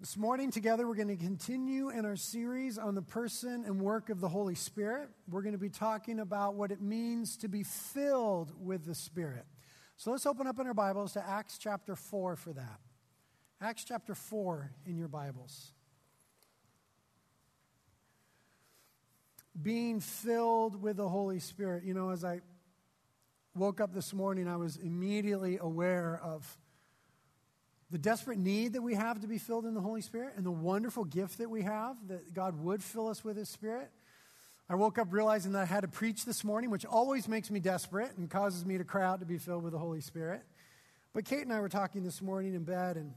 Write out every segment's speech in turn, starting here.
This morning, together, we're going to continue in our series on the person and work of the Holy Spirit. We're going to be talking about what it means to be filled with the Spirit. So let's open up in our Bibles to Acts chapter 4 for that. Acts chapter 4 in your Bibles. Being filled with the Holy Spirit. You know, as I woke up this morning, I was immediately aware of the desperate need that we have to be filled in the Holy Spirit and the wonderful gift that we have that God would fill us with His Spirit. I woke up realizing that I had to preach this morning, which always makes me desperate and causes me to cry out to be filled with the Holy Spirit. But Kate and I were talking this morning in bed, and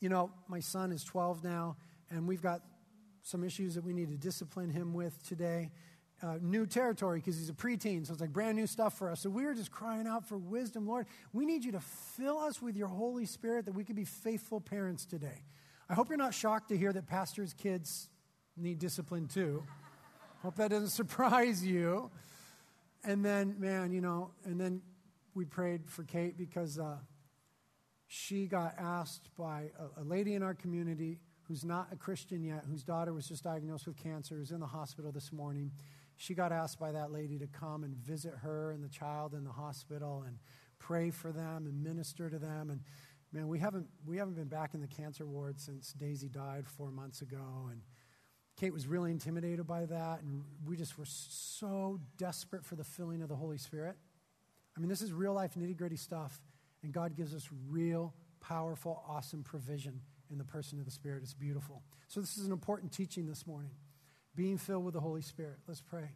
you know, my son is 12 now, and we've got some issues that we need to discipline him with today uh, new territory because he's a preteen, so it's like brand new stuff for us. So we were just crying out for wisdom. Lord, we need you to fill us with your Holy Spirit that we could be faithful parents today. I hope you're not shocked to hear that pastors' kids need discipline too. hope that doesn't surprise you. And then, man, you know, and then we prayed for Kate because uh, she got asked by a, a lady in our community who's not a Christian yet, whose daughter was just diagnosed with cancer, is in the hospital this morning she got asked by that lady to come and visit her and the child in the hospital and pray for them and minister to them. And man, we haven't, we haven't been back in the cancer ward since Daisy died four months ago. And Kate was really intimidated by that. And we just were so desperate for the filling of the Holy Spirit. I mean, this is real life, nitty gritty stuff. And God gives us real, powerful, awesome provision in the person of the Spirit. It's beautiful. So, this is an important teaching this morning being filled with the Holy Spirit. Let's pray.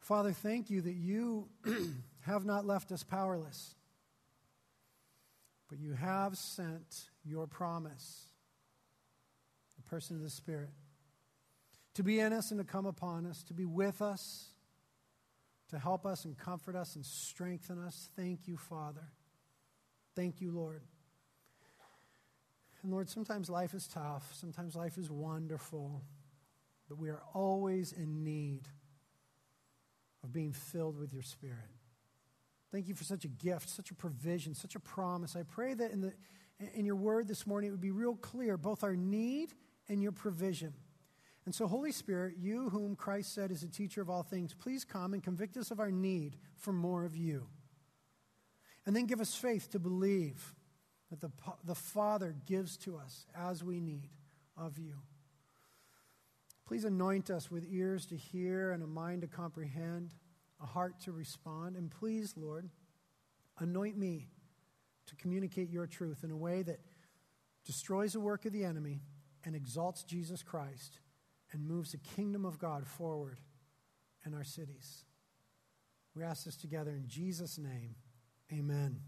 Father, thank you that you have not left us powerless, but you have sent your promise, the person of the Spirit, to be in us and to come upon us, to be with us, to help us and comfort us and strengthen us. Thank you, Father. Thank you, Lord. And Lord, sometimes life is tough, sometimes life is wonderful, but we are always in need of being filled with your Spirit. Thank you for such a gift, such a provision, such a promise. I pray that in, the, in your word this morning it would be real clear both our need and your provision. And so, Holy Spirit, you whom Christ said is a teacher of all things, please come and convict us of our need for more of you. And then give us faith to believe that the, the Father gives to us as we need of you. Please anoint us with ears to hear and a mind to comprehend, a heart to respond. And please, Lord, anoint me to communicate your truth in a way that destroys the work of the enemy and exalts Jesus Christ and moves the kingdom of God forward in our cities. We ask this together in Jesus' name. Amen.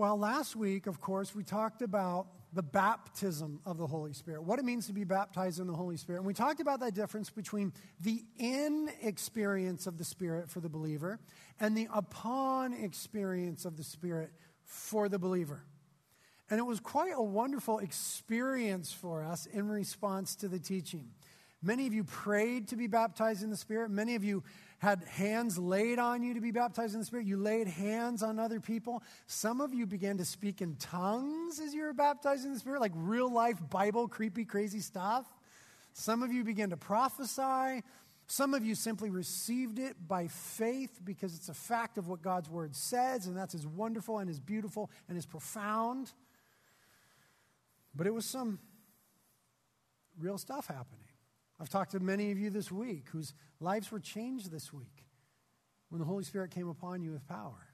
Well, last week, of course, we talked about the baptism of the Holy Spirit, what it means to be baptized in the Holy Spirit. And we talked about that difference between the in experience of the Spirit for the believer and the upon experience of the Spirit for the believer. And it was quite a wonderful experience for us in response to the teaching. Many of you prayed to be baptized in the Spirit. Many of you had hands laid on you to be baptized in the Spirit. You laid hands on other people. Some of you began to speak in tongues as you were baptized in the Spirit, like real life Bible, creepy, crazy stuff. Some of you began to prophesy. Some of you simply received it by faith because it's a fact of what God's word says, and that's as wonderful and as beautiful and as profound. But it was some real stuff happening. I've talked to many of you this week whose lives were changed this week when the Holy Spirit came upon you with power.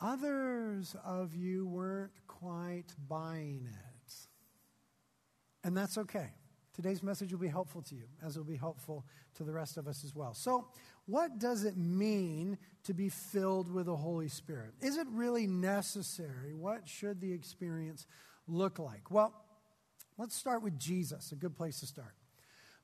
Others of you weren't quite buying it. And that's okay. Today's message will be helpful to you, as it will be helpful to the rest of us as well. So, what does it mean to be filled with the Holy Spirit? Is it really necessary? What should the experience look like? Well, let's start with Jesus, a good place to start.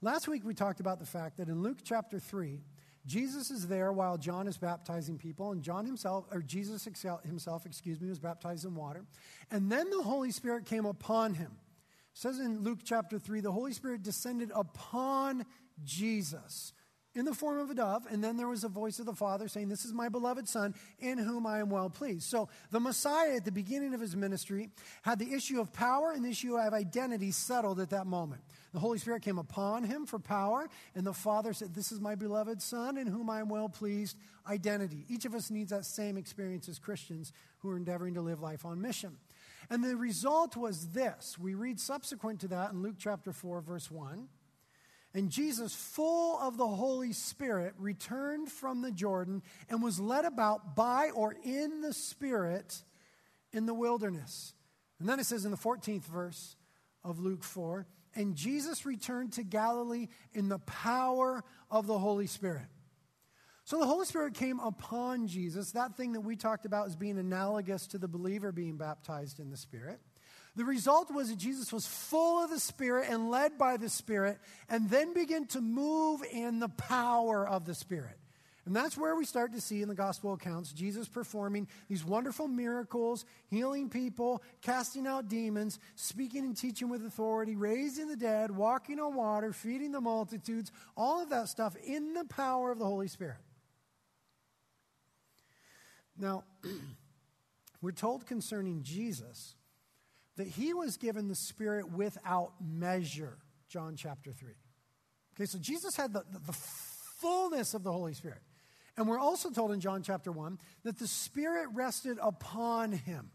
Last week we talked about the fact that in Luke chapter 3, Jesus is there while John is baptizing people, and John himself, or Jesus himself, excuse me, was baptized in water. And then the Holy Spirit came upon him. It says in Luke chapter 3, the Holy Spirit descended upon Jesus. In the form of a dove, and then there was a voice of the Father saying, This is my beloved Son, in whom I am well pleased. So the Messiah, at the beginning of his ministry, had the issue of power and the issue of identity settled at that moment. The Holy Spirit came upon him for power, and the Father said, This is my beloved Son, in whom I am well pleased. Identity. Each of us needs that same experience as Christians who are endeavoring to live life on mission. And the result was this. We read subsequent to that in Luke chapter 4, verse 1. And Jesus, full of the Holy Spirit, returned from the Jordan and was led about by or in the Spirit in the wilderness. And then it says in the 14th verse of Luke 4 and Jesus returned to Galilee in the power of the Holy Spirit. So the Holy Spirit came upon Jesus, that thing that we talked about as being analogous to the believer being baptized in the Spirit. The result was that Jesus was full of the Spirit and led by the Spirit, and then began to move in the power of the Spirit. And that's where we start to see in the gospel accounts Jesus performing these wonderful miracles, healing people, casting out demons, speaking and teaching with authority, raising the dead, walking on water, feeding the multitudes, all of that stuff in the power of the Holy Spirit. Now, we're told concerning Jesus that he was given the Spirit without measure, John chapter 3. Okay, so Jesus had the, the, the fullness of the Holy Spirit. And we're also told in John chapter 1 that the Spirit rested upon him.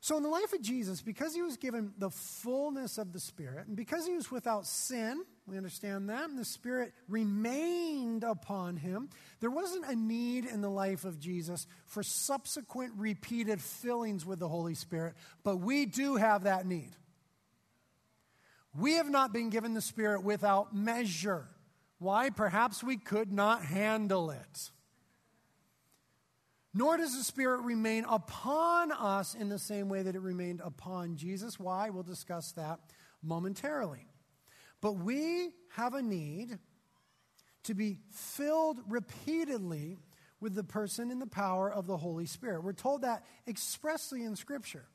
So, in the life of Jesus, because he was given the fullness of the Spirit, and because he was without sin, we understand that, and the Spirit remained upon him, there wasn't a need in the life of Jesus for subsequent repeated fillings with the Holy Spirit, but we do have that need. We have not been given the Spirit without measure. Why? Perhaps we could not handle it. Nor does the Spirit remain upon us in the same way that it remained upon Jesus. Why? We'll discuss that momentarily. But we have a need to be filled repeatedly with the person and the power of the Holy Spirit. We're told that expressly in Scripture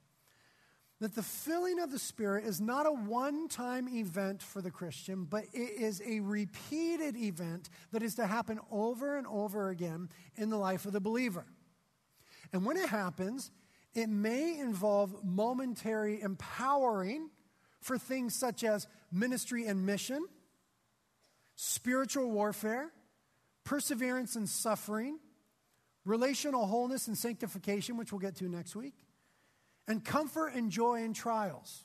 that the filling of the Spirit is not a one time event for the Christian, but it is a repeated event that is to happen over and over again in the life of the believer. And when it happens, it may involve momentary empowering for things such as ministry and mission, spiritual warfare, perseverance and suffering, relational wholeness and sanctification, which we'll get to next week and comfort and joy in trials.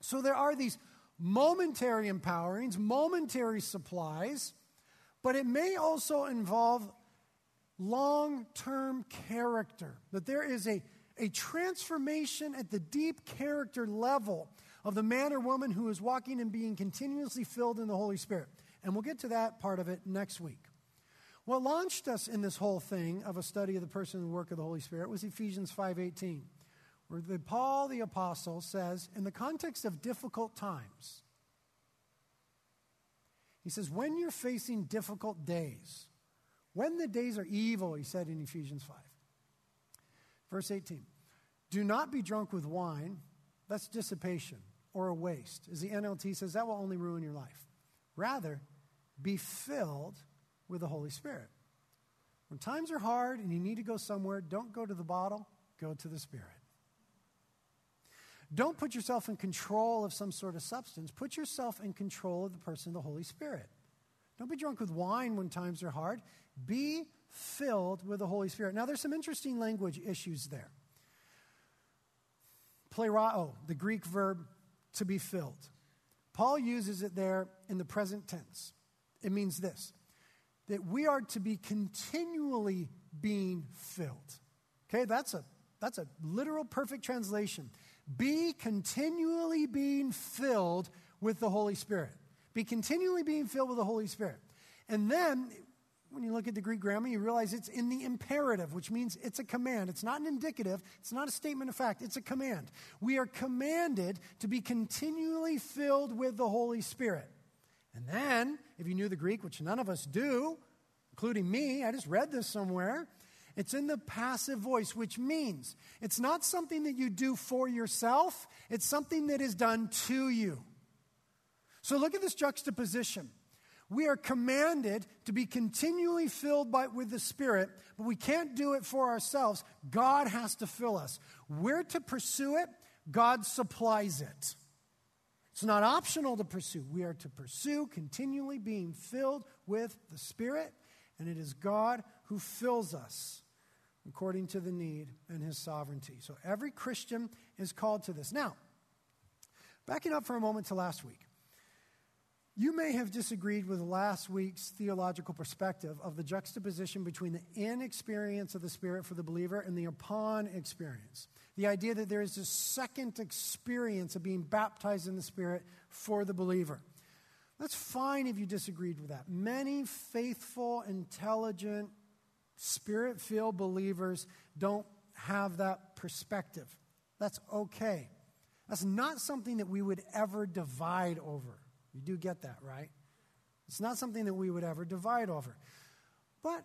So there are these momentary empowerings, momentary supplies, but it may also involve long term character. That there is a, a transformation at the deep character level of the man or woman who is walking and being continuously filled in the Holy Spirit. And we'll get to that part of it next week. What launched us in this whole thing of a study of the person and work of the Holy Spirit was Ephesians 5:18 where the, Paul the Apostle says, in the context of difficult times, he says, when you're facing difficult days, when the days are evil, he said in Ephesians 5. Verse 18, do not be drunk with wine, that's dissipation or a waste. As the NLT says, that will only ruin your life. Rather, be filled with the Holy Spirit. When times are hard and you need to go somewhere, don't go to the bottle, go to the Spirit. Don't put yourself in control of some sort of substance. Put yourself in control of the person, the Holy Spirit. Don't be drunk with wine when times are hard. Be filled with the Holy Spirit. Now, there's some interesting language issues there. Plerao, the Greek verb to be filled. Paul uses it there in the present tense. It means this that we are to be continually being filled. Okay, that's a that's a literal perfect translation. Be continually being filled with the Holy Spirit. Be continually being filled with the Holy Spirit. And then, when you look at the Greek grammar, you realize it's in the imperative, which means it's a command. It's not an indicative, it's not a statement of fact, it's a command. We are commanded to be continually filled with the Holy Spirit. And then, if you knew the Greek, which none of us do, including me, I just read this somewhere. It's in the passive voice, which means it's not something that you do for yourself, it's something that is done to you. So look at this juxtaposition. We are commanded to be continually filled by, with the Spirit, but we can't do it for ourselves. God has to fill us. We're to pursue it, God supplies it. It's not optional to pursue. We are to pursue continually being filled with the Spirit, and it is God who fills us according to the need and his sovereignty. So every Christian is called to this. Now, backing up for a moment to last week. You may have disagreed with last week's theological perspective of the juxtaposition between the in experience of the Spirit for the believer and the upon experience. The idea that there is this second experience of being baptized in the Spirit for the believer. That's fine if you disagreed with that. Many faithful, intelligent, spirit filled believers don't have that perspective. That's okay. That's not something that we would ever divide over. You do get that, right? It's not something that we would ever divide over. But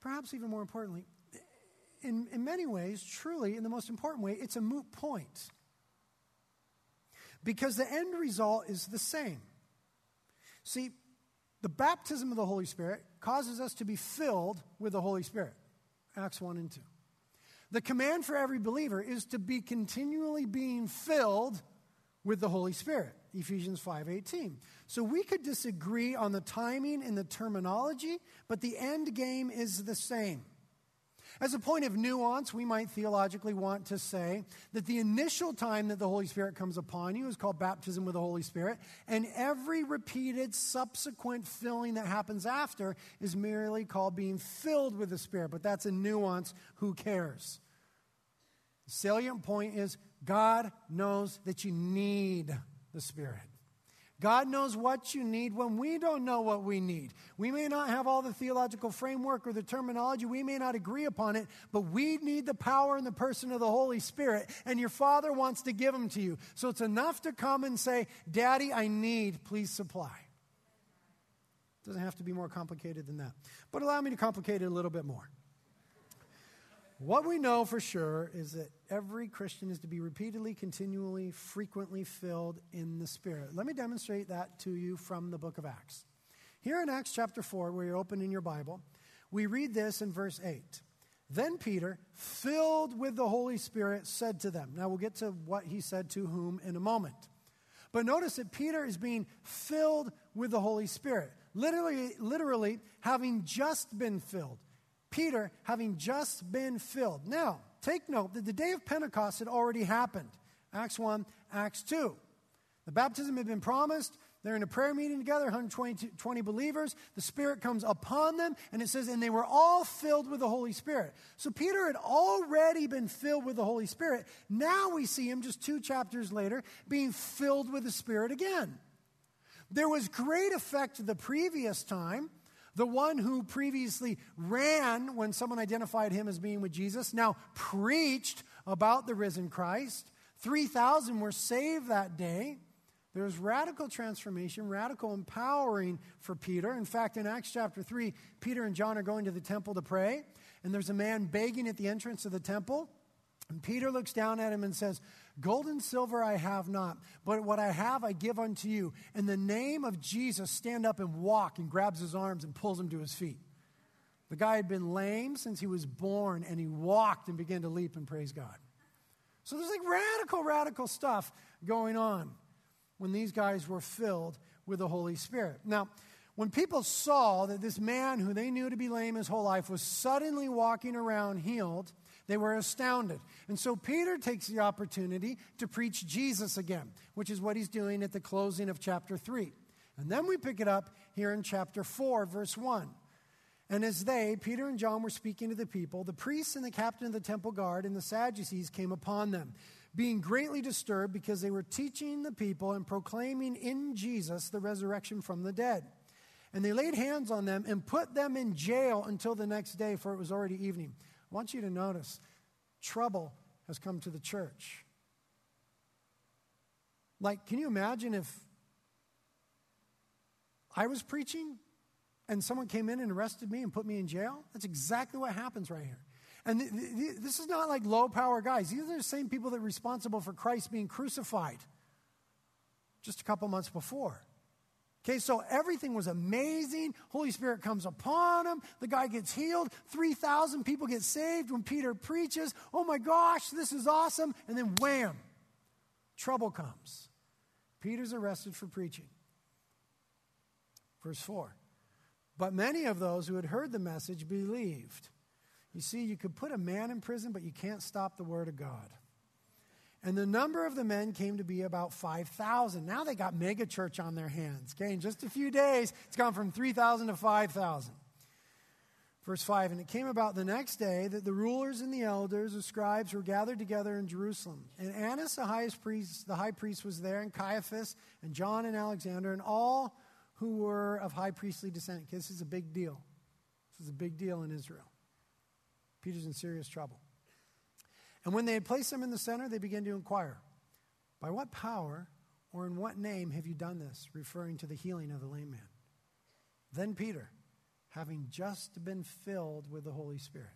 perhaps even more importantly, in, in many ways, truly, in the most important way, it's a moot point. Because the end result is the same. See, the baptism of the Holy Spirit causes us to be filled with the Holy Spirit. Acts 1 and 2. The command for every believer is to be continually being filled with the Holy Spirit. Ephesians 5:18. So we could disagree on the timing and the terminology, but the end game is the same. As a point of nuance, we might theologically want to say that the initial time that the Holy Spirit comes upon you is called baptism with the Holy Spirit, and every repeated subsequent filling that happens after is merely called being filled with the Spirit. But that's a nuance. Who cares? The salient point is God knows that you need the Spirit. God knows what you need when we don't know what we need. We may not have all the theological framework or the terminology, we may not agree upon it, but we need the power and the person of the Holy Spirit, and your Father wants to give them to you. So it's enough to come and say, Daddy, I need, please supply. It doesn't have to be more complicated than that. But allow me to complicate it a little bit more. What we know for sure is that every Christian is to be repeatedly, continually, frequently filled in the Spirit. Let me demonstrate that to you from the book of Acts. Here in Acts chapter 4, where you're open in your Bible, we read this in verse 8. Then Peter, filled with the Holy Spirit, said to them. Now we'll get to what he said to whom in a moment. But notice that Peter is being filled with the Holy Spirit, literally, literally having just been filled. Peter having just been filled. Now, take note that the day of Pentecost had already happened. Acts 1, Acts 2. The baptism had been promised. They're in a prayer meeting together, 120 believers. The Spirit comes upon them, and it says, and they were all filled with the Holy Spirit. So Peter had already been filled with the Holy Spirit. Now we see him just two chapters later being filled with the Spirit again. There was great effect the previous time the one who previously ran when someone identified him as being with Jesus now preached about the risen Christ. 3,000 were saved that day. There was radical transformation, radical empowering for Peter. In fact, in Acts chapter 3, Peter and John are going to the temple to pray, and there's a man begging at the entrance of the temple. And Peter looks down at him and says, Gold and silver I have not, but what I have I give unto you. In the name of Jesus, stand up and walk, and grabs his arms and pulls him to his feet. The guy had been lame since he was born, and he walked and began to leap and praise God. So there's like radical, radical stuff going on when these guys were filled with the Holy Spirit. Now, when people saw that this man who they knew to be lame his whole life was suddenly walking around healed, they were astounded. And so Peter takes the opportunity to preach Jesus again, which is what he's doing at the closing of chapter 3. And then we pick it up here in chapter 4, verse 1. And as they, Peter and John, were speaking to the people, the priests and the captain of the temple guard and the Sadducees came upon them, being greatly disturbed because they were teaching the people and proclaiming in Jesus the resurrection from the dead. And they laid hands on them and put them in jail until the next day, for it was already evening. I want you to notice trouble has come to the church. Like, can you imagine if I was preaching and someone came in and arrested me and put me in jail? That's exactly what happens right here. And th- th- this is not like low power guys. These are the same people that are responsible for Christ being crucified just a couple months before. Okay, so everything was amazing. Holy Spirit comes upon him. The guy gets healed. 3,000 people get saved when Peter preaches. Oh my gosh, this is awesome. And then wham, trouble comes. Peter's arrested for preaching. Verse 4. But many of those who had heard the message believed. You see, you could put a man in prison, but you can't stop the word of God. And the number of the men came to be about 5,000. Now they got mega church on their hands. Okay, in just a few days, it's gone from 3,000 to 5,000. Verse 5 And it came about the next day that the rulers and the elders, the scribes, were gathered together in Jerusalem. And Annas, the highest priest, the high priest, was there, and Caiaphas, and John and Alexander, and all who were of high priestly descent. This is a big deal. This is a big deal in Israel. Peter's in serious trouble. And when they had placed him in the center, they began to inquire, By what power or in what name have you done this? referring to the healing of the lame man. Then Peter, having just been filled with the Holy Spirit,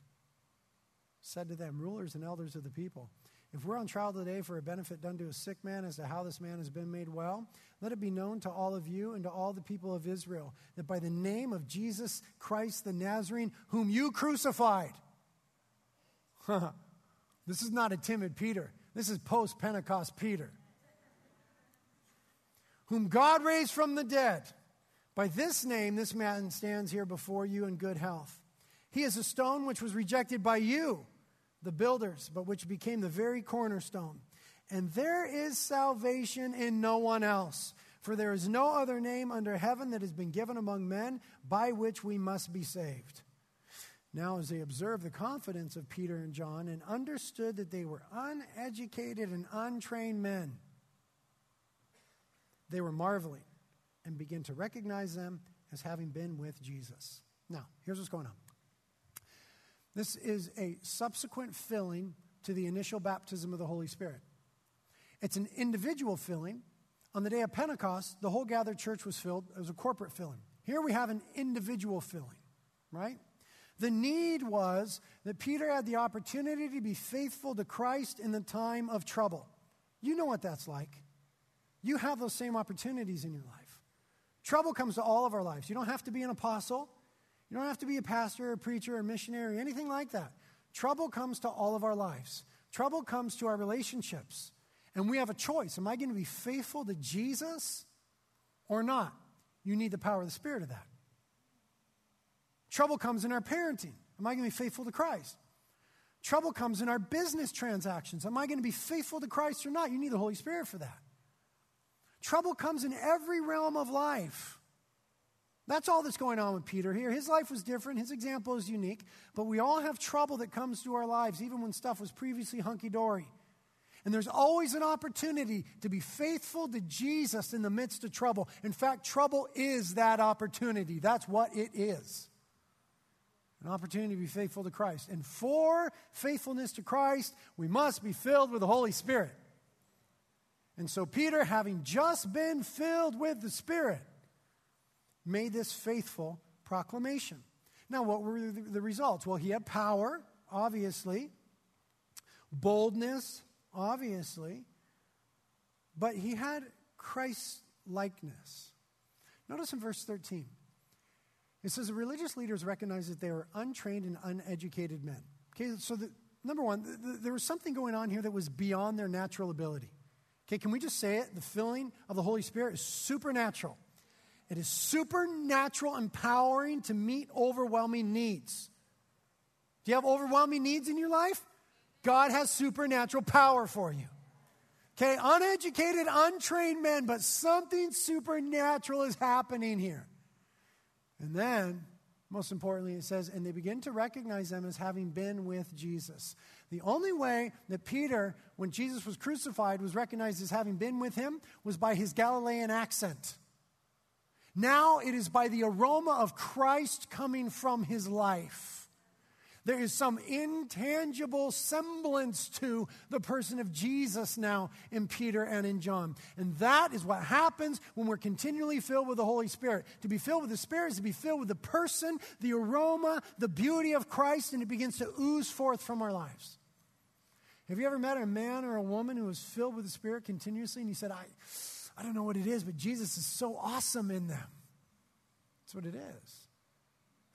said to them, Rulers and elders of the people, if we're on trial today for a benefit done to a sick man as to how this man has been made well, let it be known to all of you and to all the people of Israel that by the name of Jesus Christ the Nazarene, whom you crucified, This is not a timid Peter. This is post Pentecost Peter, whom God raised from the dead. By this name, this man stands here before you in good health. He is a stone which was rejected by you, the builders, but which became the very cornerstone. And there is salvation in no one else, for there is no other name under heaven that has been given among men by which we must be saved. Now, as they observed the confidence of Peter and John and understood that they were uneducated and untrained men, they were marveling and began to recognize them as having been with Jesus. Now, here's what's going on this is a subsequent filling to the initial baptism of the Holy Spirit. It's an individual filling. On the day of Pentecost, the whole gathered church was filled. It was a corporate filling. Here we have an individual filling, right? The need was that Peter had the opportunity to be faithful to Christ in the time of trouble. You know what that's like. You have those same opportunities in your life. Trouble comes to all of our lives. You don't have to be an apostle, you don't have to be a pastor, or a preacher, a missionary, anything like that. Trouble comes to all of our lives. Trouble comes to our relationships. And we have a choice. Am I going to be faithful to Jesus or not? You need the power of the Spirit of that. Trouble comes in our parenting. Am I going to be faithful to Christ? Trouble comes in our business transactions. Am I going to be faithful to Christ or not? You need the Holy Spirit for that. Trouble comes in every realm of life. That's all that's going on with Peter here. His life was different, his example is unique, but we all have trouble that comes to our lives, even when stuff was previously hunky dory. And there's always an opportunity to be faithful to Jesus in the midst of trouble. In fact, trouble is that opportunity. That's what it is an opportunity to be faithful to Christ. And for faithfulness to Christ, we must be filled with the Holy Spirit. And so, Peter, having just been filled with the Spirit, made this faithful proclamation. Now, what were the results? Well, he had power, obviously, boldness, obviously, but he had Christ likeness. Notice in verse 13. It says the religious leaders recognized that they were untrained and uneducated men. Okay, so the, number one, the, the, there was something going on here that was beyond their natural ability. Okay, can we just say it? The filling of the Holy Spirit is supernatural. It is supernatural empowering to meet overwhelming needs. Do you have overwhelming needs in your life? God has supernatural power for you. Okay, uneducated, untrained men, but something supernatural is happening here. And then, most importantly, it says, and they begin to recognize them as having been with Jesus. The only way that Peter, when Jesus was crucified, was recognized as having been with him was by his Galilean accent. Now it is by the aroma of Christ coming from his life. There is some intangible semblance to the person of Jesus now in Peter and in John. And that is what happens when we're continually filled with the Holy Spirit. To be filled with the Spirit is to be filled with the person, the aroma, the beauty of Christ, and it begins to ooze forth from our lives. Have you ever met a man or a woman who was filled with the Spirit continuously and you said, I, I don't know what it is, but Jesus is so awesome in them. That's what it is.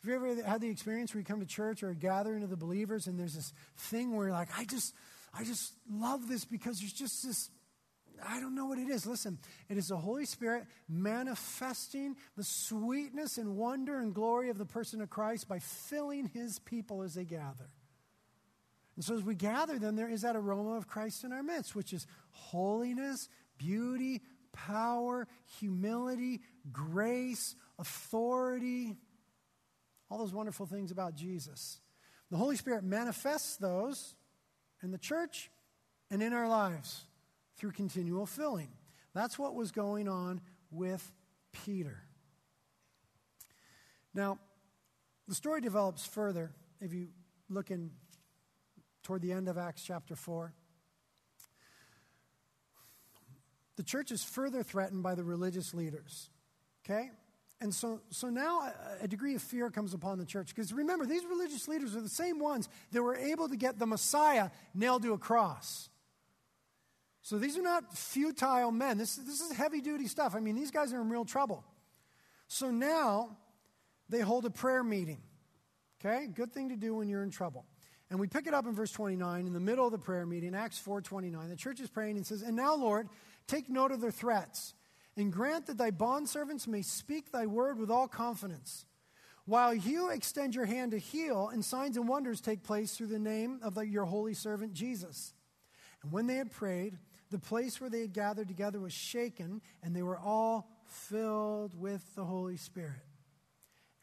Have you ever had the experience where you come to church or a gathering of the believers and there's this thing where you're like, I just, I just love this because there's just this I don't know what it is. Listen, it is the Holy Spirit manifesting the sweetness and wonder and glory of the person of Christ by filling his people as they gather. And so as we gather them, there is that aroma of Christ in our midst, which is holiness, beauty, power, humility, grace, authority, all those wonderful things about Jesus. The Holy Spirit manifests those in the church and in our lives through continual filling. That's what was going on with Peter. Now, the story develops further if you look in toward the end of Acts chapter 4. The church is further threatened by the religious leaders. Okay? And so, so now a, degree of fear comes upon the church. Because remember, these religious leaders are the same ones that were able to get the Messiah nailed to a cross. So these are not futile men. This, this is heavy duty stuff. I mean, these guys are in real trouble. So now they hold a prayer meeting. Okay? Good thing to do when you're in trouble. And we pick it up in verse 29 in the middle of the prayer meeting, Acts 4:29. The church is praying and says, "And now, Lord, take note of their threats, and grant that thy bondservants may speak thy word with all confidence, while you extend your hand to heal, and signs and wonders take place through the name of the, your holy servant Jesus." And when they had prayed, the place where they had gathered together was shaken, and they were all filled with the Holy Spirit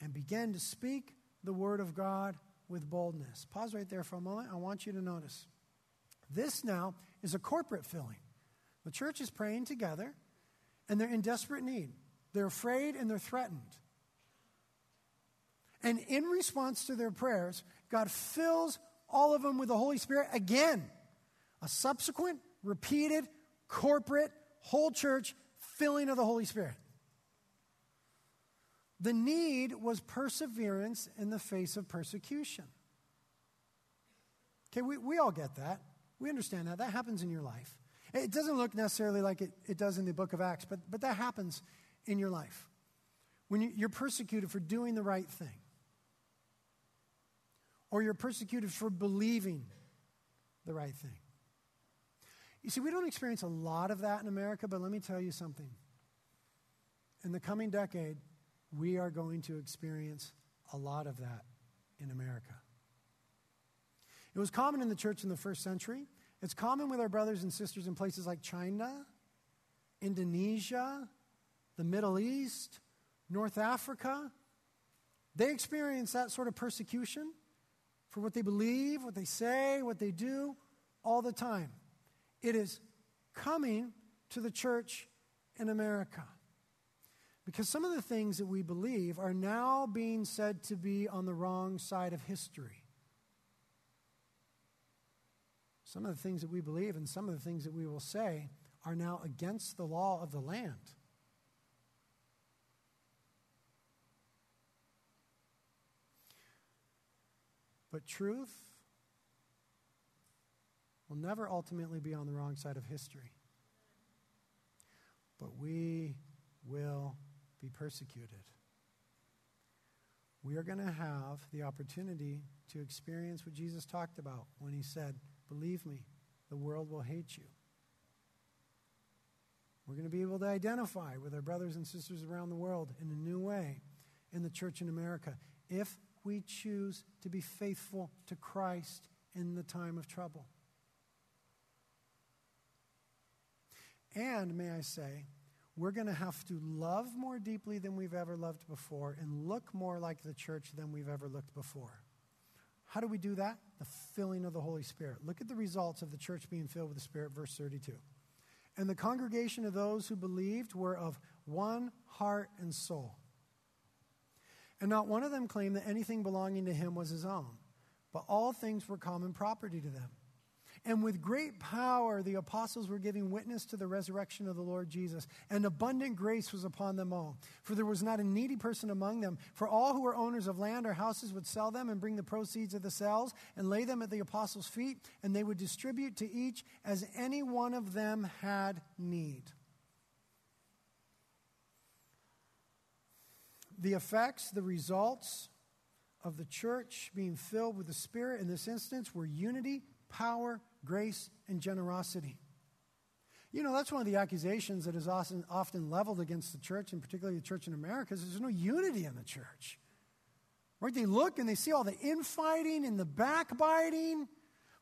and began to speak the word of God with boldness. Pause right there for a moment. I want you to notice. This now is a corporate filling. The church is praying together, and they're in desperate need. They're afraid and they're threatened. And in response to their prayers, God fills all of them with the Holy Spirit again. A subsequent repeated, corporate, whole church filling of the Holy Spirit. The need was perseverance in the face of persecution. Okay, we, we all get that. We understand that. That happens in your life. It doesn't look necessarily like it, it does in the book of Acts, but, but that happens in your life. When you, you're persecuted for doing the right thing, or you're persecuted for believing the right thing. You see, we don't experience a lot of that in America, but let me tell you something. In the coming decade, we are going to experience a lot of that in America. It was common in the church in the first century. It's common with our brothers and sisters in places like China, Indonesia, the Middle East, North Africa. They experience that sort of persecution for what they believe, what they say, what they do all the time. It is coming to the church in America. Because some of the things that we believe are now being said to be on the wrong side of history. Some of the things that we believe and some of the things that we will say are now against the law of the land. But truth will never ultimately be on the wrong side of history. But we will be persecuted. We are going to have the opportunity to experience what Jesus talked about when he said, Believe me, the world will hate you. We're going to be able to identify with our brothers and sisters around the world in a new way in the church in America if we choose to be faithful to Christ in the time of trouble. And may I say, we're going to have to love more deeply than we've ever loved before and look more like the church than we've ever looked before. How do we do that? The filling of the Holy Spirit. Look at the results of the church being filled with the Spirit, verse 32. And the congregation of those who believed were of one heart and soul. And not one of them claimed that anything belonging to him was his own, but all things were common property to them. And with great power, the apostles were giving witness to the resurrection of the Lord Jesus. And abundant grace was upon them all. For there was not a needy person among them. For all who were owners of land or houses would sell them and bring the proceeds of the sales and lay them at the apostles' feet, and they would distribute to each as any one of them had need. The effects, the results, of the church being filled with the Spirit in this instance were unity, power, grace, and generosity. You know, that's one of the accusations that is often, often leveled against the church, and particularly the church in America, is there's no unity in the church. Right? They look and they see all the infighting and the backbiting.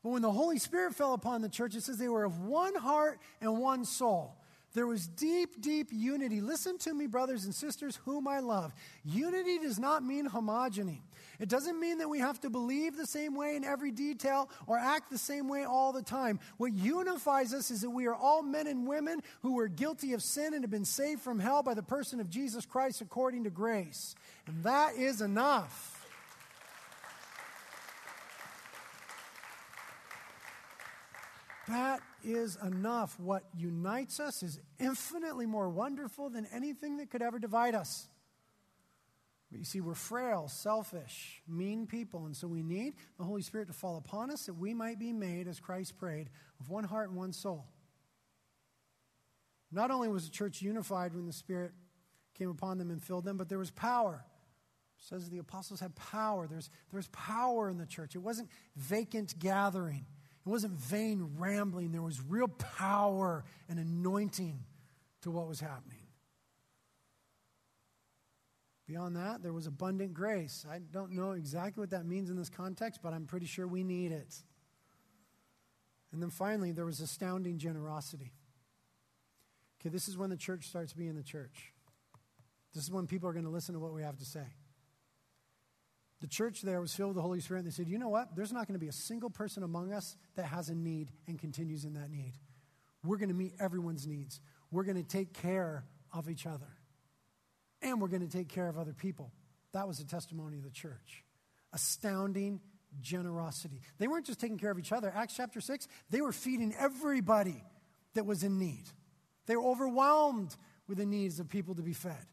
But when the Holy Spirit fell upon the church, it says they were of one heart and one soul. There was deep, deep unity. Listen to me, brothers and sisters, whom I love. Unity does not mean homogeny. It doesn't mean that we have to believe the same way in every detail or act the same way all the time. What unifies us is that we are all men and women who were guilty of sin and have been saved from hell by the person of Jesus Christ according to grace. And that is enough. That is enough. What unites us is infinitely more wonderful than anything that could ever divide us. But you see, we're frail, selfish, mean people, and so we need the Holy Spirit to fall upon us that we might be made, as Christ prayed, with one heart and one soul. Not only was the church unified when the Spirit came upon them and filled them, but there was power. It says the apostles had power. There's, there's power in the church. It wasn't vacant gathering. It wasn't vain rambling. There was real power and anointing to what was happening. Beyond that, there was abundant grace. I don't know exactly what that means in this context, but I'm pretty sure we need it. And then finally, there was astounding generosity. Okay, this is when the church starts being the church. This is when people are going to listen to what we have to say. The church there was filled with the Holy Spirit, and they said, You know what? There's not going to be a single person among us that has a need and continues in that need. We're going to meet everyone's needs. We're going to take care of each other. And we're going to take care of other people. That was the testimony of the church. Astounding generosity. They weren't just taking care of each other. Acts chapter 6, they were feeding everybody that was in need. They were overwhelmed with the needs of people to be fed.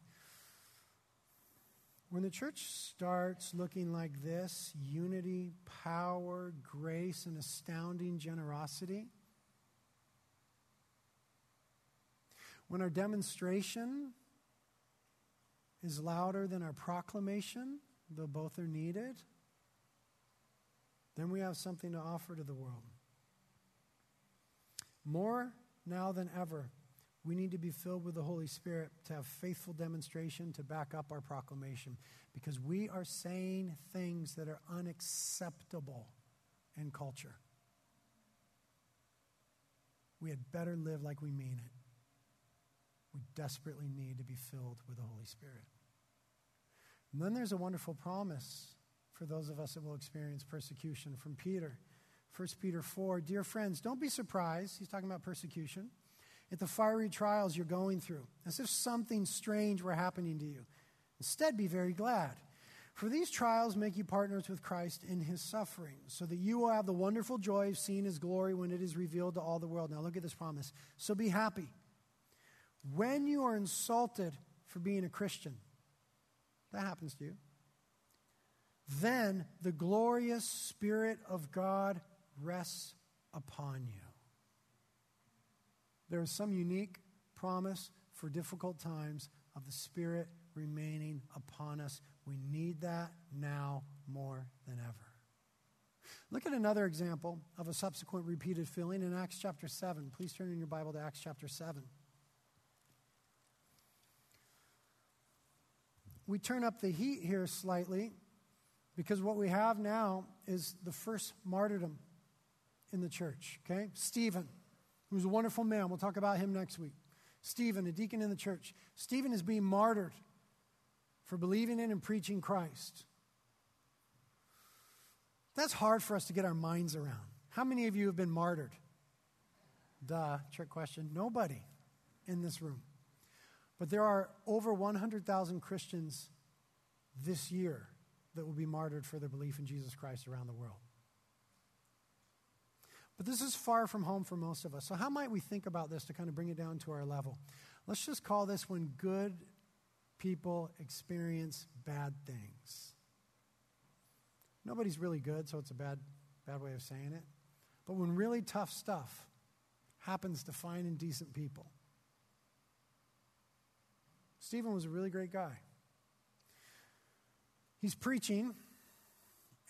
When the church starts looking like this unity, power, grace, and astounding generosity when our demonstration is louder than our proclamation, though both are needed, then we have something to offer to the world. More now than ever, we need to be filled with the Holy Spirit to have faithful demonstration to back up our proclamation because we are saying things that are unacceptable in culture. We had better live like we mean it. We desperately need to be filled with the Holy Spirit. And then there's a wonderful promise for those of us that will experience persecution from Peter. 1 Peter 4 Dear friends, don't be surprised. He's talking about persecution at the fiery trials you're going through, as if something strange were happening to you. Instead, be very glad. For these trials make you partners with Christ in his suffering, so that you will have the wonderful joy of seeing his glory when it is revealed to all the world. Now, look at this promise. So be happy. When you are insulted for being a Christian, that happens to you, then the glorious Spirit of God rests upon you. There is some unique promise for difficult times of the Spirit remaining upon us. We need that now more than ever. Look at another example of a subsequent repeated filling in Acts chapter 7. Please turn in your Bible to Acts chapter 7. We turn up the heat here slightly because what we have now is the first martyrdom in the church, okay? Stephen who's a wonderful man. We'll talk about him next week. Stephen, a deacon in the church. Stephen is being martyred for believing in and preaching Christ. That's hard for us to get our minds around. How many of you have been martyred? Duh, trick question. Nobody in this room. But there are over 100,000 Christians this year that will be martyred for their belief in Jesus Christ around the world. But this is far from home for most of us. So, how might we think about this to kind of bring it down to our level? Let's just call this when good people experience bad things. Nobody's really good, so it's a bad, bad way of saying it. But when really tough stuff happens to fine and decent people. Stephen was a really great guy. He's preaching,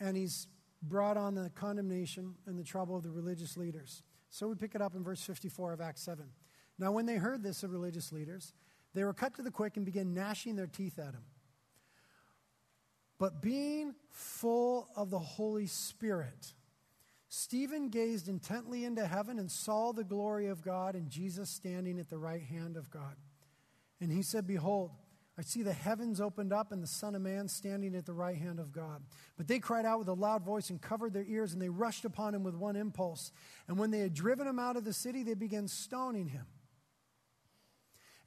and he's brought on the condemnation and the trouble of the religious leaders. So we pick it up in verse 54 of Acts 7. Now, when they heard this of religious leaders, they were cut to the quick and began gnashing their teeth at him. But being full of the Holy Spirit, Stephen gazed intently into heaven and saw the glory of God and Jesus standing at the right hand of God. And he said, Behold, I see the heavens opened up and the Son of Man standing at the right hand of God. But they cried out with a loud voice and covered their ears, and they rushed upon him with one impulse. And when they had driven him out of the city, they began stoning him.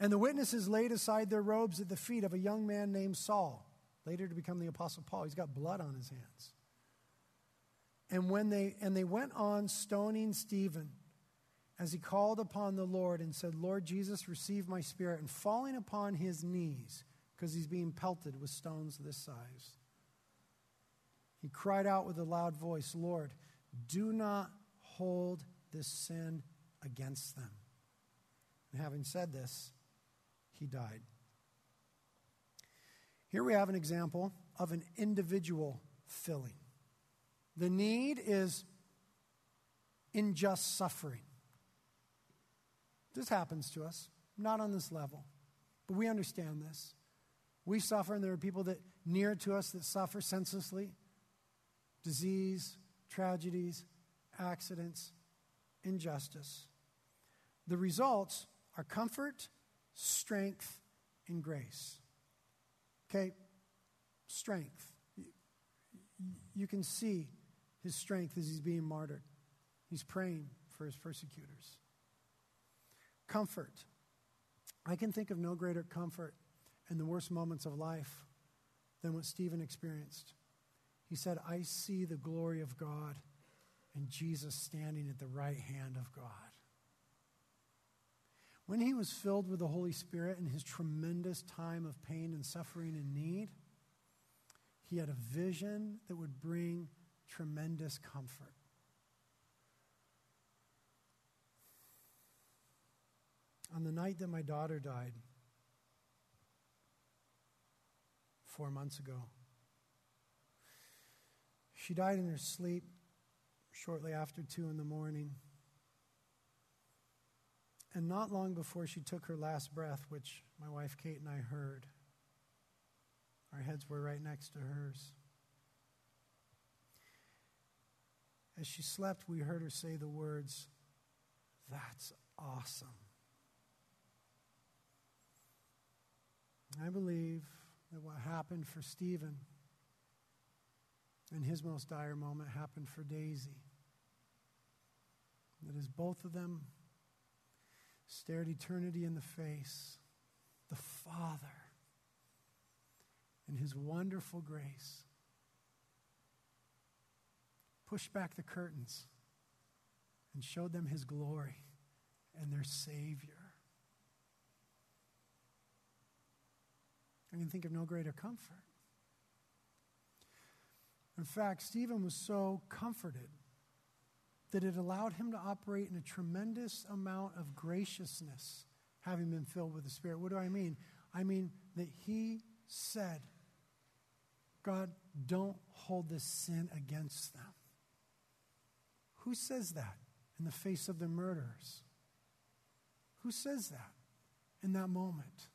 And the witnesses laid aside their robes at the feet of a young man named Saul, later to become the Apostle Paul. He's got blood on his hands. And when they and they went on stoning Stephen as he called upon the Lord and said, Lord Jesus, receive my spirit, and falling upon his knees, because he's being pelted with stones this size, he cried out with a loud voice, Lord, do not hold this sin against them. And having said this, he died. Here we have an example of an individual filling. The need is unjust suffering. This happens to us, not on this level, but we understand this. We suffer, and there are people that near to us that suffer senselessly disease, tragedies, accidents, injustice. The results are comfort, strength, and grace. Okay? Strength. You can see his strength as he's being martyred. He's praying for his persecutors. Comfort. I can think of no greater comfort in the worst moments of life than what Stephen experienced. He said, I see the glory of God and Jesus standing at the right hand of God. When he was filled with the Holy Spirit in his tremendous time of pain and suffering and need, he had a vision that would bring tremendous comfort. On the night that my daughter died, four months ago. She died in her sleep shortly after two in the morning. And not long before she took her last breath, which my wife Kate and I heard, our heads were right next to hers. As she slept, we heard her say the words, That's awesome. I believe that what happened for Stephen in his most dire moment happened for Daisy. That as both of them stared eternity in the face, the Father, in his wonderful grace, pushed back the curtains and showed them his glory and their Savior. I can think of no greater comfort. In fact, Stephen was so comforted that it allowed him to operate in a tremendous amount of graciousness, having been filled with the Spirit. What do I mean? I mean that he said, God, don't hold this sin against them. Who says that in the face of the murderers? Who says that in that moment?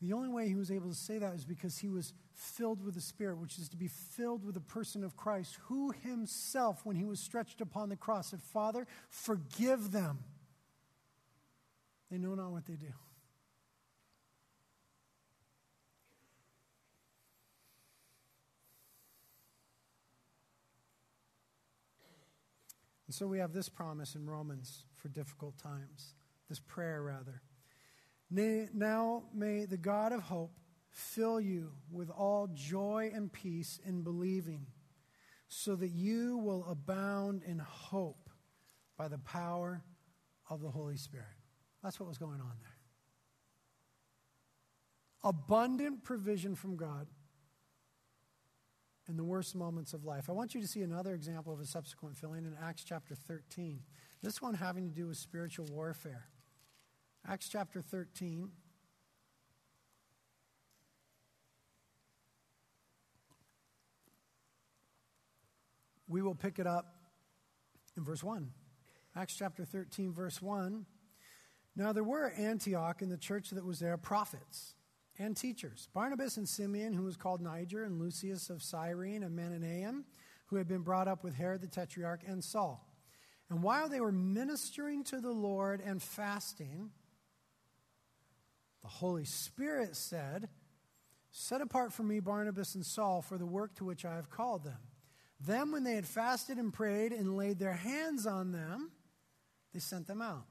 The only way he was able to say that is because he was filled with the Spirit, which is to be filled with the person of Christ, who himself, when he was stretched upon the cross, said, Father, forgive them. They know not what they do. And so we have this promise in Romans for difficult times, this prayer, rather. Now may the God of hope fill you with all joy and peace in believing, so that you will abound in hope by the power of the Holy Spirit. That's what was going on there. Abundant provision from God in the worst moments of life. I want you to see another example of a subsequent filling in Acts chapter 13. This one having to do with spiritual warfare. Acts chapter 13. We will pick it up in verse 1. Acts chapter 13, verse 1. Now there were at Antioch in the church that was there prophets and teachers Barnabas and Simeon, who was called Niger, and Lucius of Cyrene, and Mananaeum, who had been brought up with Herod the Tetrarch, and Saul. And while they were ministering to the Lord and fasting, the Holy Spirit said, Set apart for me Barnabas and Saul for the work to which I have called them. Then, when they had fasted and prayed and laid their hands on them, they sent them out.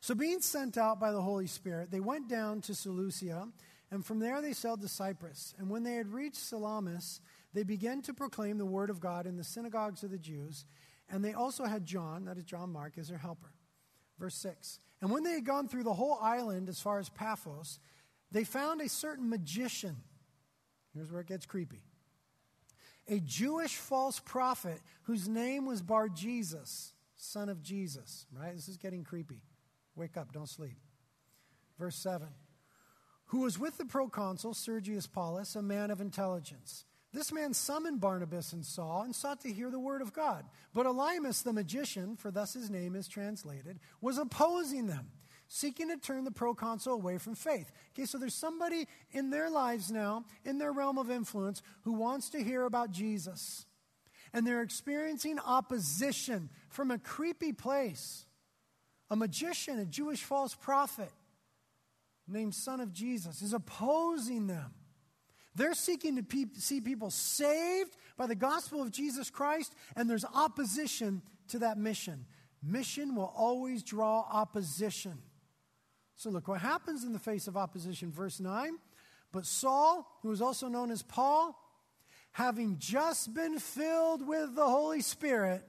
So, being sent out by the Holy Spirit, they went down to Seleucia, and from there they sailed to Cyprus. And when they had reached Salamis, they began to proclaim the word of God in the synagogues of the Jews. And they also had John, that is John Mark, as their helper. Verse 6. And when they had gone through the whole island as far as Paphos, they found a certain magician. Here's where it gets creepy. A Jewish false prophet whose name was Bar Jesus, son of Jesus. Right? This is getting creepy. Wake up, don't sleep. Verse 7 Who was with the proconsul Sergius Paulus, a man of intelligence. This man summoned Barnabas and Saul and sought to hear the word of God. But Elymas the magician, for thus his name is translated, was opposing them, seeking to turn the proconsul away from faith. Okay, so there's somebody in their lives now, in their realm of influence, who wants to hear about Jesus. And they're experiencing opposition from a creepy place a magician, a Jewish false prophet named Son of Jesus, is opposing them. They're seeking to pe- see people saved by the gospel of Jesus Christ, and there's opposition to that mission. Mission will always draw opposition. So, look what happens in the face of opposition. Verse 9. But Saul, who is also known as Paul, having just been filled with the Holy Spirit,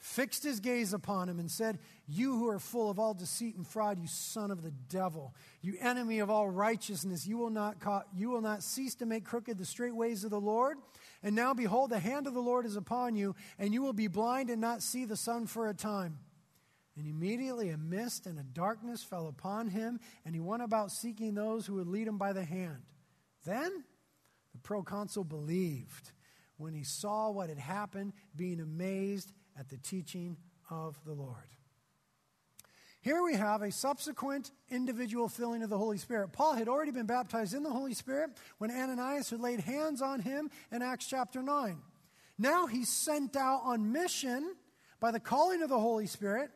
fixed his gaze upon him and said, You who are full of all deceit and fraud, you son of the devil, you enemy of all righteousness, you will not, ca- you will not cease to make crooked the straight ways of the Lord. And now, behold, the hand of the Lord is upon you, and you will be blind and not see the sun for a time. And immediately a mist and a darkness fell upon him, and he went about seeking those who would lead him by the hand. Then the proconsul believed when he saw what had happened, being amazed at the teaching of the Lord. Here we have a subsequent individual filling of the Holy Spirit. Paul had already been baptized in the Holy Spirit when Ananias had laid hands on him in Acts chapter 9. Now he's sent out on mission by the calling of the Holy Spirit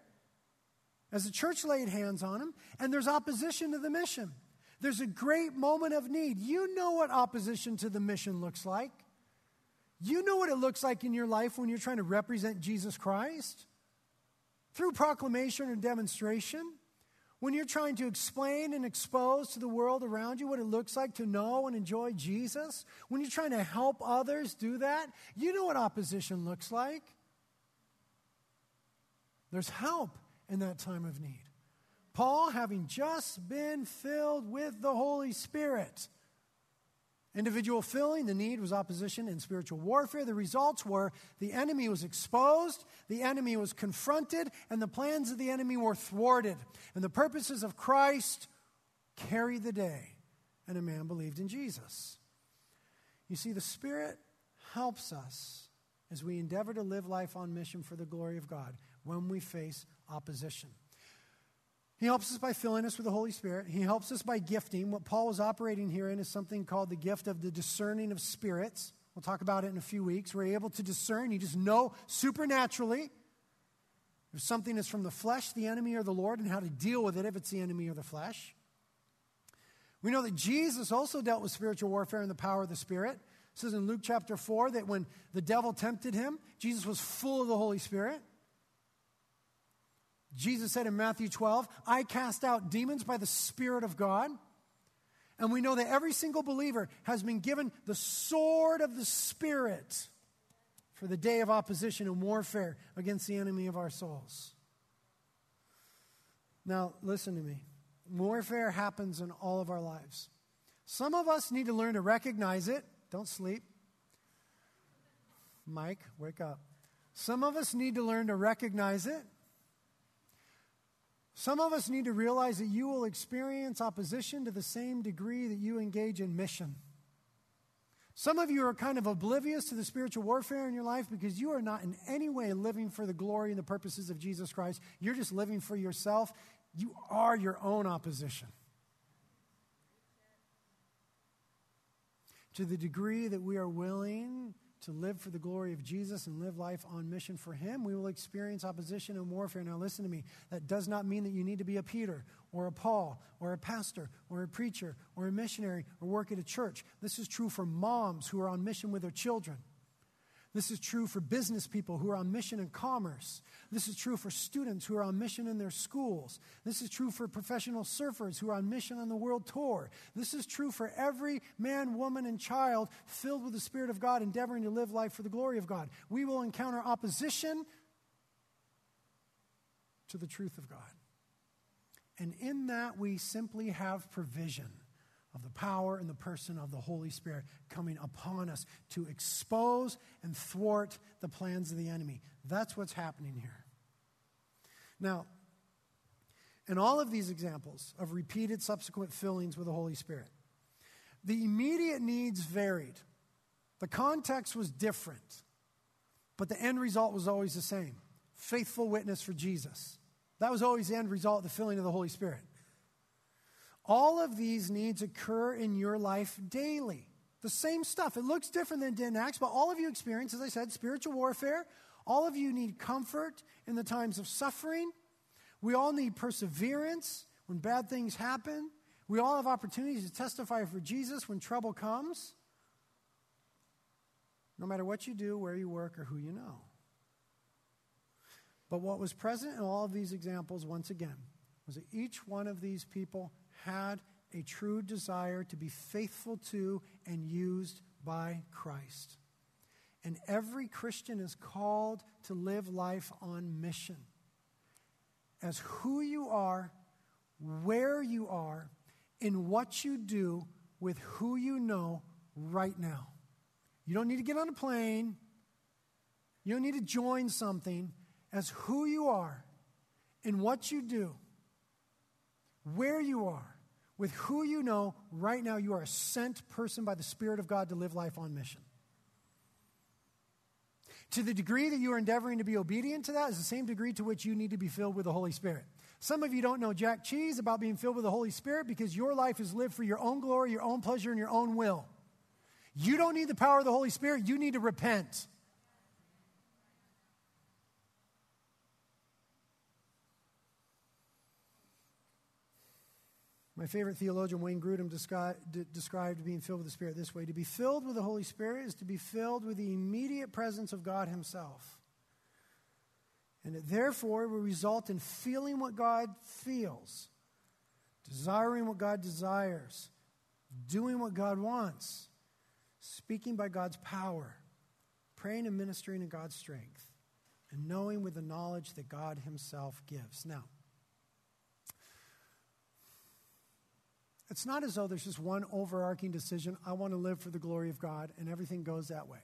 as the church laid hands on him, and there's opposition to the mission. There's a great moment of need. You know what opposition to the mission looks like. You know what it looks like in your life when you're trying to represent Jesus Christ? Through proclamation or demonstration. When you're trying to explain and expose to the world around you what it looks like to know and enjoy Jesus. When you're trying to help others do that, you know what opposition looks like. There's help in that time of need. Paul, having just been filled with the Holy Spirit, Individual filling, the need was opposition and spiritual warfare. The results were the enemy was exposed, the enemy was confronted, and the plans of the enemy were thwarted. And the purposes of Christ carried the day, and a man believed in Jesus. You see, the Spirit helps us as we endeavor to live life on mission for the glory of God when we face opposition. He helps us by filling us with the Holy Spirit. He helps us by gifting. What Paul is operating here in is something called the gift of the discerning of spirits. We'll talk about it in a few weeks. We're able to discern. You just know supernaturally if something is from the flesh, the enemy, or the Lord, and how to deal with it if it's the enemy or the flesh. We know that Jesus also dealt with spiritual warfare and the power of the Spirit. It says in Luke chapter 4 that when the devil tempted him, Jesus was full of the Holy Spirit. Jesus said in Matthew 12, I cast out demons by the Spirit of God. And we know that every single believer has been given the sword of the Spirit for the day of opposition and warfare against the enemy of our souls. Now, listen to me. Warfare happens in all of our lives. Some of us need to learn to recognize it. Don't sleep. Mike, wake up. Some of us need to learn to recognize it some of us need to realize that you will experience opposition to the same degree that you engage in mission. Some of you are kind of oblivious to the spiritual warfare in your life because you are not in any way living for the glory and the purposes of Jesus Christ. You're just living for yourself. You are your own opposition. To the degree that we are willing to live for the glory of Jesus and live life on mission for Him, we will experience opposition and warfare. Now, listen to me. That does not mean that you need to be a Peter or a Paul or a pastor or a preacher or a missionary or work at a church. This is true for moms who are on mission with their children. This is true for business people who are on mission in commerce. This is true for students who are on mission in their schools. This is true for professional surfers who are on mission on the world tour. This is true for every man, woman, and child filled with the Spirit of God, endeavoring to live life for the glory of God. We will encounter opposition to the truth of God. And in that, we simply have provision of the power and the person of the Holy Spirit coming upon us to expose and thwart the plans of the enemy. That's what's happening here. Now, in all of these examples of repeated subsequent fillings with the Holy Spirit, the immediate needs varied. The context was different, but the end result was always the same faithful witness for Jesus. That was always the end result, the filling of the Holy Spirit. All of these needs occur in your life daily. The same stuff. It looks different than it did in Acts, but all of you experience, as I said, spiritual warfare. All of you need comfort in the times of suffering. We all need perseverance when bad things happen. We all have opportunities to testify for Jesus when trouble comes. No matter what you do, where you work, or who you know. But what was present in all of these examples, once again, was that each one of these people had a true desire to be faithful to and used by Christ. And every Christian is called to live life on mission. As who you are, where you are, in what you do with who you know right now. You don't need to get on a plane. You don't need to join something. As who you are, in what you do, where you are, with who you know, right now you are a sent person by the Spirit of God to live life on mission. To the degree that you are endeavoring to be obedient to that is the same degree to which you need to be filled with the Holy Spirit. Some of you don't know jack cheese about being filled with the Holy Spirit because your life is lived for your own glory, your own pleasure, and your own will. You don't need the power of the Holy Spirit, you need to repent. My favorite theologian, Wayne Grudem, described being filled with the Spirit this way To be filled with the Holy Spirit is to be filled with the immediate presence of God Himself. And it therefore will result in feeling what God feels, desiring what God desires, doing what God wants, speaking by God's power, praying and ministering in God's strength, and knowing with the knowledge that God Himself gives. Now, It's not as though there's just one overarching decision I want to live for the glory of God, and everything goes that way.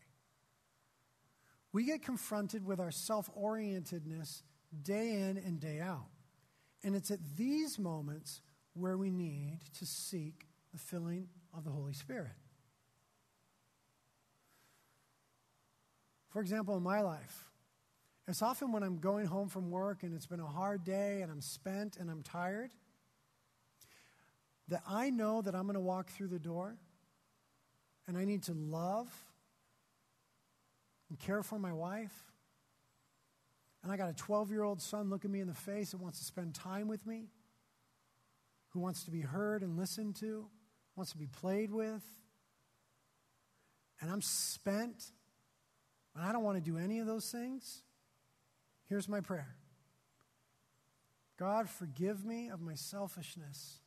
We get confronted with our self orientedness day in and day out. And it's at these moments where we need to seek the filling of the Holy Spirit. For example, in my life, it's often when I'm going home from work and it's been a hard day and I'm spent and I'm tired that I know that I'm going to walk through the door and I need to love and care for my wife. And I got a 12 year old son looking me in the face that wants to spend time with me, who wants to be heard and listened to, wants to be played with. And I'm spent, and I don't want to do any of those things. Here's my prayer God, forgive me of my selfishness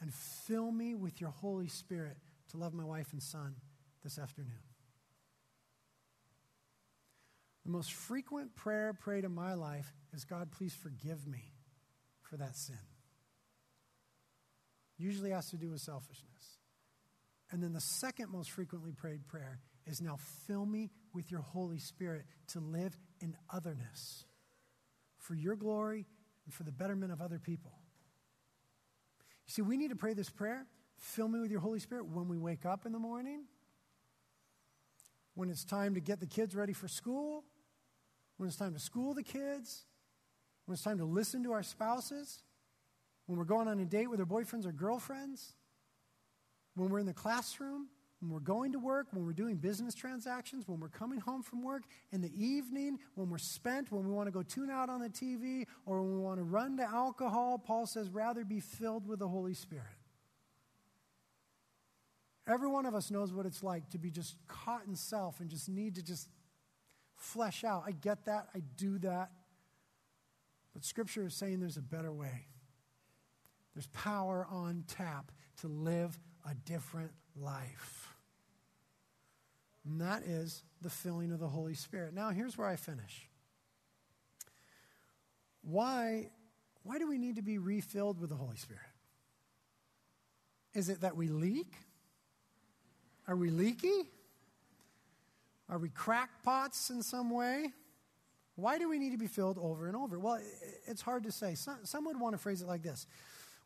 and fill me with your Holy Spirit to love my wife and son this afternoon. The most frequent prayer prayed in my life is God, please forgive me for that sin. Usually has to do with selfishness. And then the second most frequently prayed prayer is now fill me with your Holy Spirit to live in otherness for your glory and for the betterment of other people. You see, we need to pray this prayer. Fill me with your Holy Spirit when we wake up in the morning, when it's time to get the kids ready for school, when it's time to school the kids, when it's time to listen to our spouses, when we're going on a date with our boyfriends or girlfriends, when we're in the classroom, when we're going to work, when we're doing business transactions, when we're coming home from work, in the evening, when we're spent, when we want to go tune out on the TV, or when we want to run to alcohol, Paul says, rather be filled with the Holy Spirit. Every one of us knows what it's like to be just caught in self and just need to just flesh out. I get that. I do that. But Scripture is saying there's a better way. There's power on tap to live a different life. And that is the filling of the Holy Spirit. Now, here's where I finish. Why, why do we need to be refilled with the Holy Spirit? Is it that we leak? Are we leaky? Are we crackpots in some way? Why do we need to be filled over and over? Well, it's hard to say. Some, some would want to phrase it like this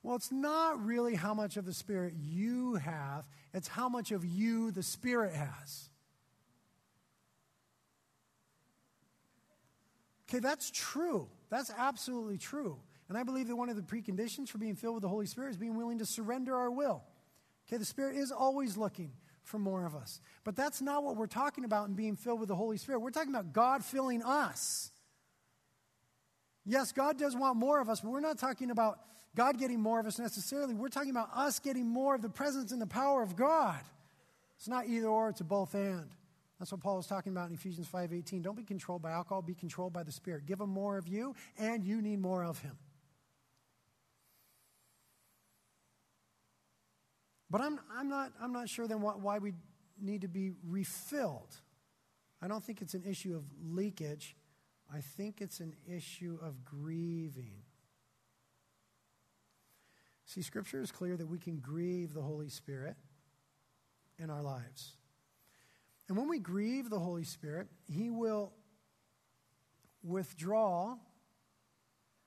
Well, it's not really how much of the Spirit you have, it's how much of you the Spirit has. Okay, that's true. That's absolutely true. And I believe that one of the preconditions for being filled with the Holy Spirit is being willing to surrender our will. Okay, the Spirit is always looking for more of us. But that's not what we're talking about in being filled with the Holy Spirit. We're talking about God filling us. Yes, God does want more of us, but we're not talking about God getting more of us necessarily. We're talking about us getting more of the presence and the power of God. It's not either or, it's a both and. That's what Paul was talking about in Ephesians 5:18. Don't be controlled by alcohol, be controlled by the Spirit. Give him more of you, and you need more of him. But I'm, I'm, not, I'm not sure then why we need to be refilled. I don't think it's an issue of leakage. I think it's an issue of grieving. See, Scripture is clear that we can grieve the Holy Spirit in our lives. And when we grieve the Holy Spirit, He will withdraw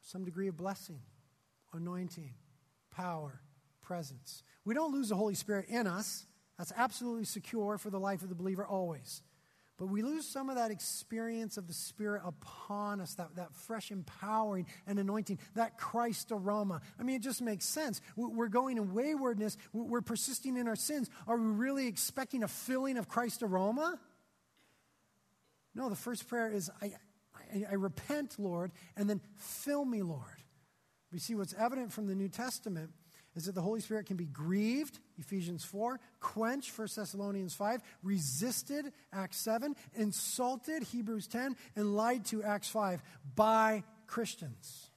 some degree of blessing, anointing, power, presence. We don't lose the Holy Spirit in us. That's absolutely secure for the life of the believer always. But we lose some of that experience of the Spirit upon us, that, that fresh empowering and anointing, that Christ aroma. I mean, it just makes sense. We're going in waywardness, we're persisting in our sins. Are we really expecting a filling of Christ aroma? No, the first prayer is I, I, I repent, Lord, and then fill me, Lord. We see what's evident from the New Testament is that the Holy Spirit can be grieved, Ephesians 4, quenched, 1 Thessalonians 5, resisted, Acts 7, insulted, Hebrews 10, and lied to, Acts 5, by Christians.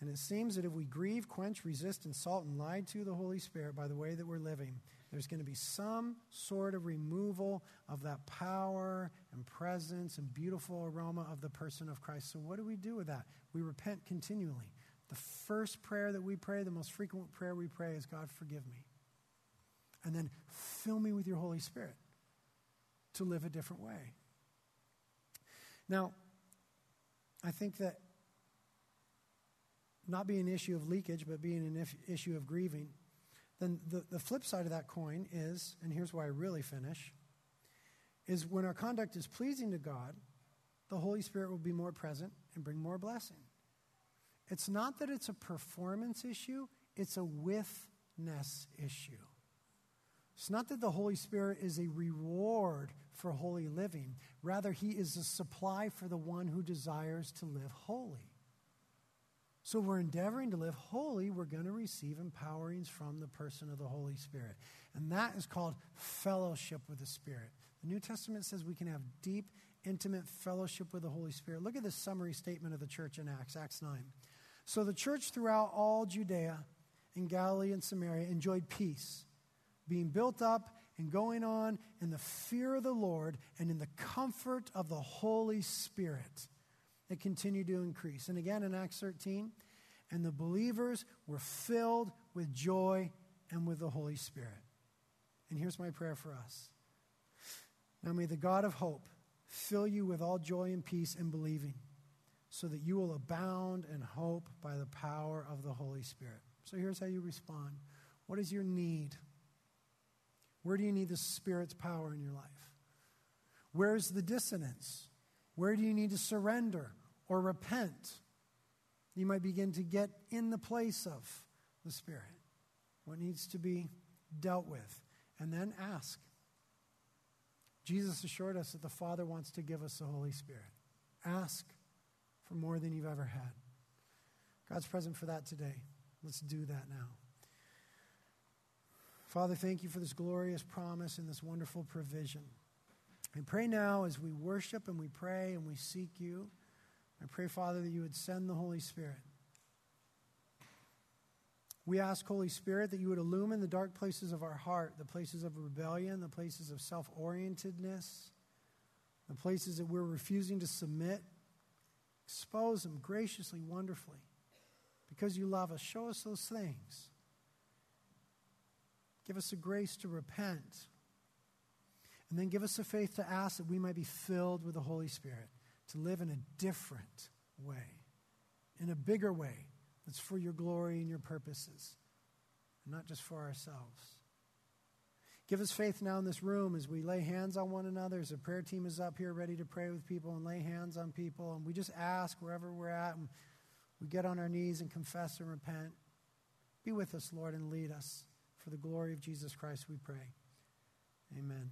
And it seems that if we grieve, quench, resist, insult, and lie to the Holy Spirit by the way that we're living, there's going to be some sort of removal of that power and presence and beautiful aroma of the person of Christ. So, what do we do with that? We repent continually. The first prayer that we pray, the most frequent prayer we pray is God, forgive me. And then fill me with your Holy Spirit to live a different way. Now, I think that not being an issue of leakage, but being an issue of grieving, then the, the flip side of that coin is, and here's where I really finish, is when our conduct is pleasing to God, the Holy Spirit will be more present and bring more blessing. It's not that it's a performance issue, it's a withness issue. It's not that the Holy Spirit is a reward for holy living. Rather, He is a supply for the one who desires to live holy. So we're endeavoring to live holy, we're going to receive empowerings from the person of the Holy Spirit. And that is called fellowship with the Spirit. The New Testament says we can have deep, intimate fellowship with the Holy Spirit. Look at this summary statement of the church in Acts, Acts 9. So the church throughout all Judea and Galilee and Samaria enjoyed peace, being built up and going on in the fear of the Lord and in the comfort of the Holy Spirit that continued to increase. And again in Acts 13, and the believers were filled with joy and with the Holy Spirit. And here's my prayer for us. Now may the God of hope fill you with all joy and peace in believing, so that you will abound in hope by the power of the Holy Spirit. So here's how you respond What is your need? Where do you need the Spirit's power in your life? Where's the dissonance? Where do you need to surrender or repent? You might begin to get in the place of the Spirit. What needs to be dealt with? And then ask. Jesus assured us that the Father wants to give us the Holy Spirit. Ask for more than you've ever had. God's present for that today. Let's do that now. Father, thank you for this glorious promise and this wonderful provision. I pray now as we worship and we pray and we seek you. I pray, Father, that you would send the Holy Spirit. We ask, Holy Spirit, that you would illumine the dark places of our heart, the places of rebellion, the places of self orientedness, the places that we're refusing to submit. Expose them graciously, wonderfully. Because you love us, show us those things. Give us the grace to repent. And then give us the faith to ask that we might be filled with the Holy Spirit, to live in a different way, in a bigger way that's for your glory and your purposes, and not just for ourselves. Give us faith now in this room as we lay hands on one another, as the prayer team is up here ready to pray with people and lay hands on people. And we just ask wherever we're at, and we get on our knees and confess and repent. Be with us, Lord, and lead us. For the glory of Jesus Christ, we pray. Amen.